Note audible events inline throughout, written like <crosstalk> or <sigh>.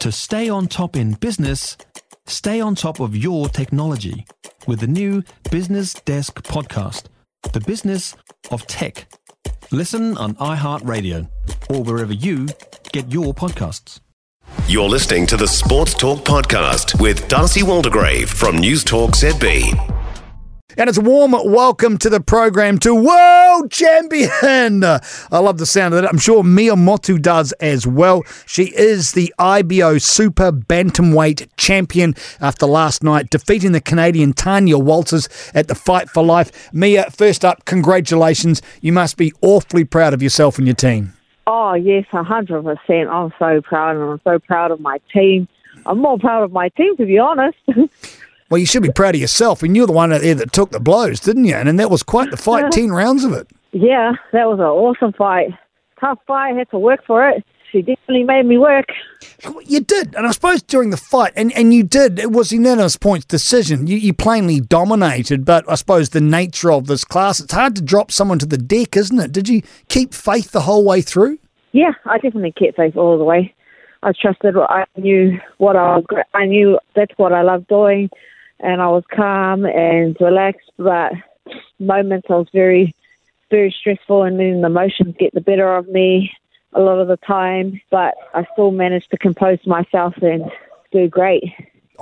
To stay on top in business, stay on top of your technology with the new Business Desk podcast, The Business of Tech. Listen on iHeartRadio or wherever you get your podcasts. You're listening to the Sports Talk Podcast with Darcy Waldegrave from News Talk ZB. And it's a warm welcome to the program to World Champion. I love the sound of that. I'm sure Mea Motu does as well. She is the IBO Super Bantamweight Champion after last night, defeating the Canadian Tanya Walters at the Fight for Life. Mea, first up, congratulations. You must be awfully proud of yourself and your team. Oh, yes, 100%. I'm so proud, and I'm so proud of my team. I'm more proud of my team, to be honest. <laughs> Well, you should be proud of yourself. And you're the one out there that took the blows, didn't you? And, and that was quite the fight, 10 rounds of it. Yeah, that was an awesome fight. Tough fight, had to work for it. She definitely made me work. You did, and I suppose during the fight, and, and you did, it was unanimous points decision. You, you plainly dominated, but I suppose the nature of this class, it's hard to drop someone to the deck, isn't it? Did you keep faith the whole way through? Yeah, I definitely kept faith all the way. I trusted. I knew what I. I knew that's what I loved doing and I was calm and relaxed, but moments I was very, very stressful and then the emotions get the better of me a lot of the time, but I still managed to compose myself and do great.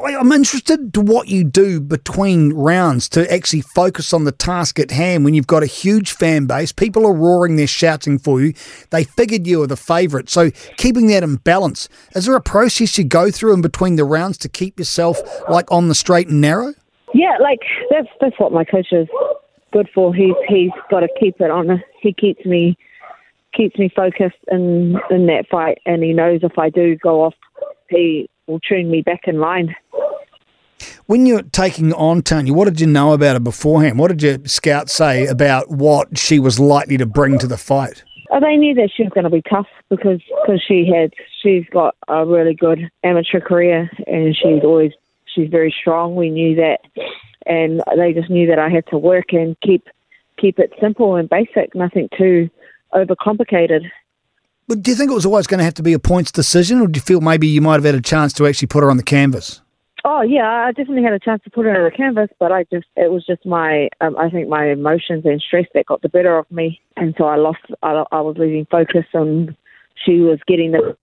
I'm interested to what you do between rounds to actually focus on the task at hand when you've got a huge fan base. People are roaring, they're shouting for you. They figured you were the favourite. So keeping that in balance, is there a process you go through in between the rounds to keep yourself like on the straight and narrow? Yeah, like that's that's what my coach is good for. He's he's got to keep it on. He keeps me keeps me focused in in that fight, and he knows if I do go off, he will tune me back in line. When you're taking on Tanya, what did you know about her beforehand? What did your scout say about what she was likely to bring to the fight? Oh, they knew that she was going to be tough because cause she had she's got a really good amateur career and she's always she's very strong. We knew that, and they just knew that I had to work and keep keep it simple and basic, nothing too overcomplicated. But do you think it was always going to have to be a points decision, or do you feel maybe you might have had a chance to actually put her on the canvas? Oh yeah, I definitely had a chance to put her on the canvas, but I just it was just my um, I think my emotions and stress that got the better of me, and so I lost. I, I was losing focus, and she was getting the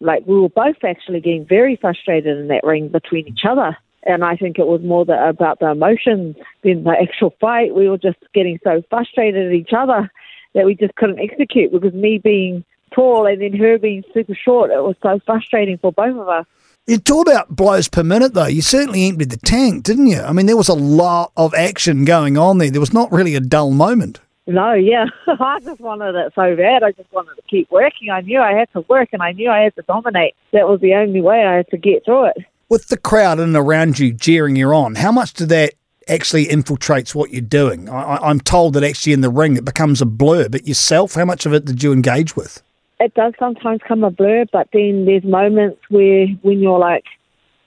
like we were both actually getting very frustrated in that ring between each other. And I think it was more the, about the emotions than the actual fight. We were just getting so frustrated at each other that we just couldn't execute because me being tall and then her being super short, it was so frustrating for both of us. You talk about blows per minute, though. You certainly emptied the tank, didn't you? I mean, there was a lot of action going on there. There was not really a dull moment. No, yeah. <laughs> I just wanted it so bad. I just wanted to keep working. I knew I had to work and I knew I had to dominate. That was the only way I had to get through it. With the crowd and around you jeering you on, how much did that actually infiltrates what you're doing? I, am told that actually in the ring it becomes a blur, but yourself, how much of it did you engage with? It does sometimes come a blur, but then there's moments where when you're like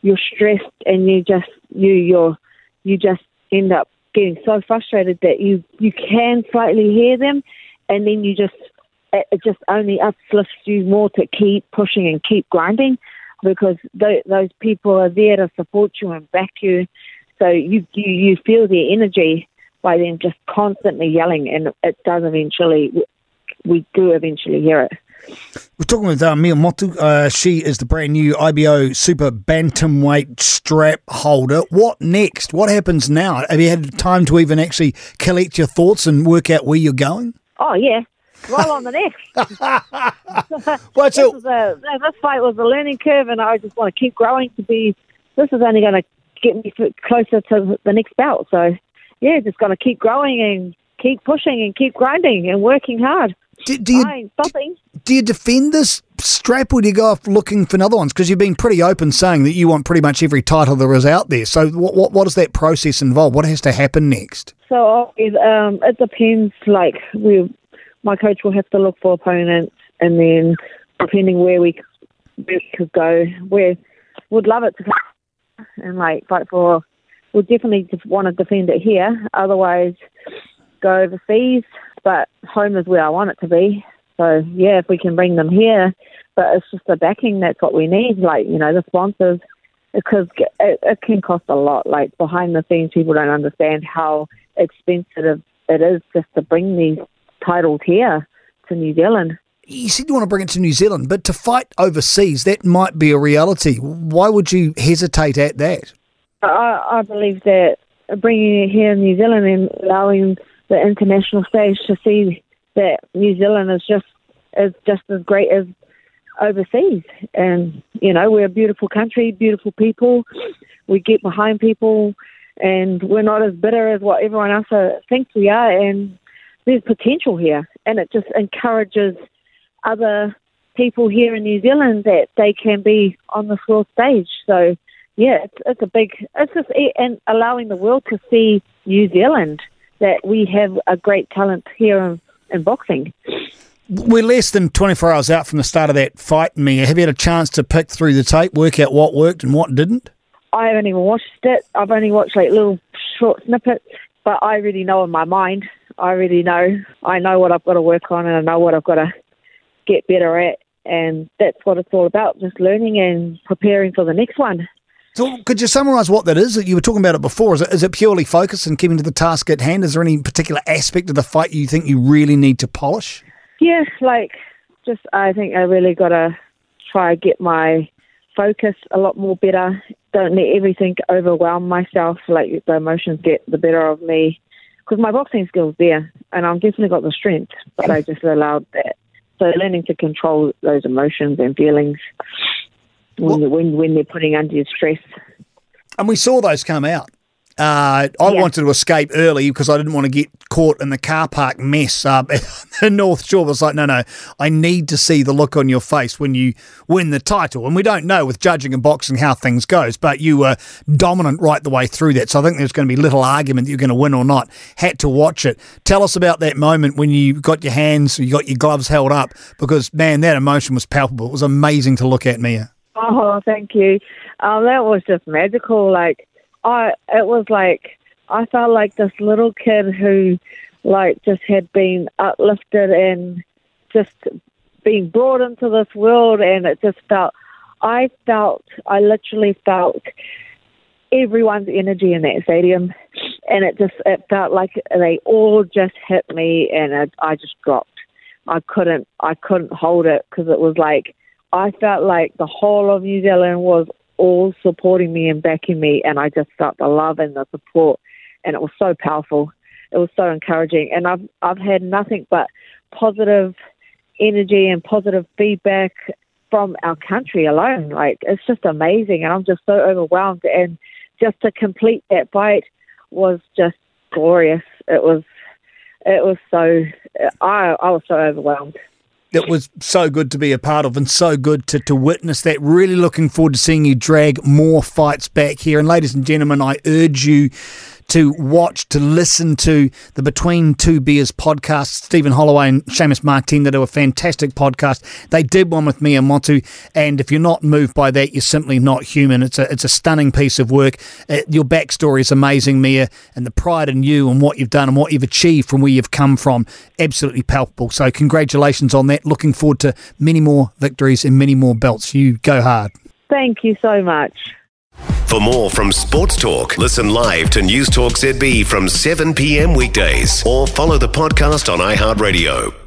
you're stressed and you just you you're you just end up getting so frustrated that you you can slightly hear them, and then you just it just only uplifts you more to keep pushing and keep grinding because th- those people are there to support you and back you. So you, you you feel their energy by them just constantly yelling, and it does eventually. We do eventually hear it. We're talking with uh, Mea Motu. Uh, she is the brand new IBO Super Bantamweight strap holder. What next? What happens now? Have you had time to even actually collect your thoughts and work out where you're going? Oh, yeah. Right on the next. <laughs> <laughs> What's this, is a, this fight was a learning curve, and I just want to keep growing to be. This is only going to get me closer to the next bout. So, yeah, just going to keep growing and keep pushing and keep grinding and working hard. Do, do you, Fine, stopping. Do you defend this strap or do you go off looking for another ones? Because you've been pretty open saying that you want pretty much every title there is out there. So what, what, what does that process involve? What has to happen next? So it, um, it depends. Like we, my coach will have to look for opponents, and then depending where we, where we could go, we would love it to come and like fight for. We definitely want to defend it here. Otherwise, go overseas but home is where I want it to be. So yeah, if we can bring them here, but it's just the backing that's what we need. Like you know, the sponsors because it, it can cost a lot. Like behind the scenes, people don't understand how expensive it is just to bring these titles here to New Zealand. You said you want to bring it to New Zealand, but to fight overseas, that might be a reality. Why would you hesitate at that? I, I believe that bringing it here in New Zealand and allowing the international stage to see that New Zealand is just is just as great as overseas. And you know, we're a beautiful country, beautiful people. We get behind people, and we're not as bitter as what everyone else thinks we are. And there's potential here, and it just encourages other people here in New Zealand that they can be on the world stage. So, yeah, it's, it's a big, it's just and allowing the world to see New Zealand that we have a great talent here in, in boxing. We're less than 24 hours out from the start of that fight, Mea. Have you had a chance to pick through the tape, work out what worked and what didn't? I haven't even watched it. I've only watched like little short snippets, but I really know in my mind. I really know. I know what I've got to work on and I know what I've got to get better at. And that's what it's all about just learning and preparing for the next one. So, could you summarise what that is? You were talking about it before. Is it, is it purely focus and keeping to the task at hand? Is there any particular aspect of the fight you think you really need to polish? Yeah, like just I think I really got to try get my focus a lot more better. Don't let everything overwhelm myself. Like the emotions get the better of me because my boxing skills there, and I've definitely got the strength, but I just allowed that. So learning to control those emotions and feelings when well, when when they're putting under your stress. And we saw those come out. Uh, I yeah. wanted to escape early because I didn't want to get caught in the car park mess up <laughs> in North Shore. Was like, no, no, I need to see the look on your face when you win the title. And we don't know with judging and boxing how things goes, but you were dominant right the way through that. So I think there's going to be little argument that you're going to win or not. Had to watch it. Tell us about that moment when you got your hands, you got your gloves held up because man, that emotion was palpable. It was amazing to look at, Mea. Oh, thank you. Um, that was just magical. Like I it was like I felt like this little kid who like just had been uplifted and just being brought into this world and it just felt I felt I literally felt everyone's energy in that stadium and it just it felt like they all just hit me and it, I just dropped. I couldn't I couldn't hold it because it was like I felt like the whole of New Zealand was all supporting me and backing me, and I just felt the love and the support, and it was so powerful. It was so encouraging, and I've I've had nothing but positive energy and positive feedback from our country alone. Like it's just amazing, and I'm just so overwhelmed. And just to complete that fight was just glorious. It was, it was so. I I was so overwhelmed it was so good to be a part of and so good to, to witness that. Really looking forward to seeing you drag more fights back here. And ladies and gentlemen, I urge you to watch, to listen to the Between Two Beers podcast. Stephen Holloway and Seamus Martin they do a fantastic podcast. They did one with Motu, and if you're not moved by that, you're simply not human. It's a it's a stunning piece of work. Uh, your backstory is amazing, Mea, and the pride in you and what you've done and what you've achieved from where you've come from, absolutely palpable. So congratulations on that. Looking forward to many more victories and many more belts. You go hard. Thank you so much. For more from Sports Talk, listen live to News Talk ZB from 7 p.m. weekdays or follow the podcast on iHeartRadio.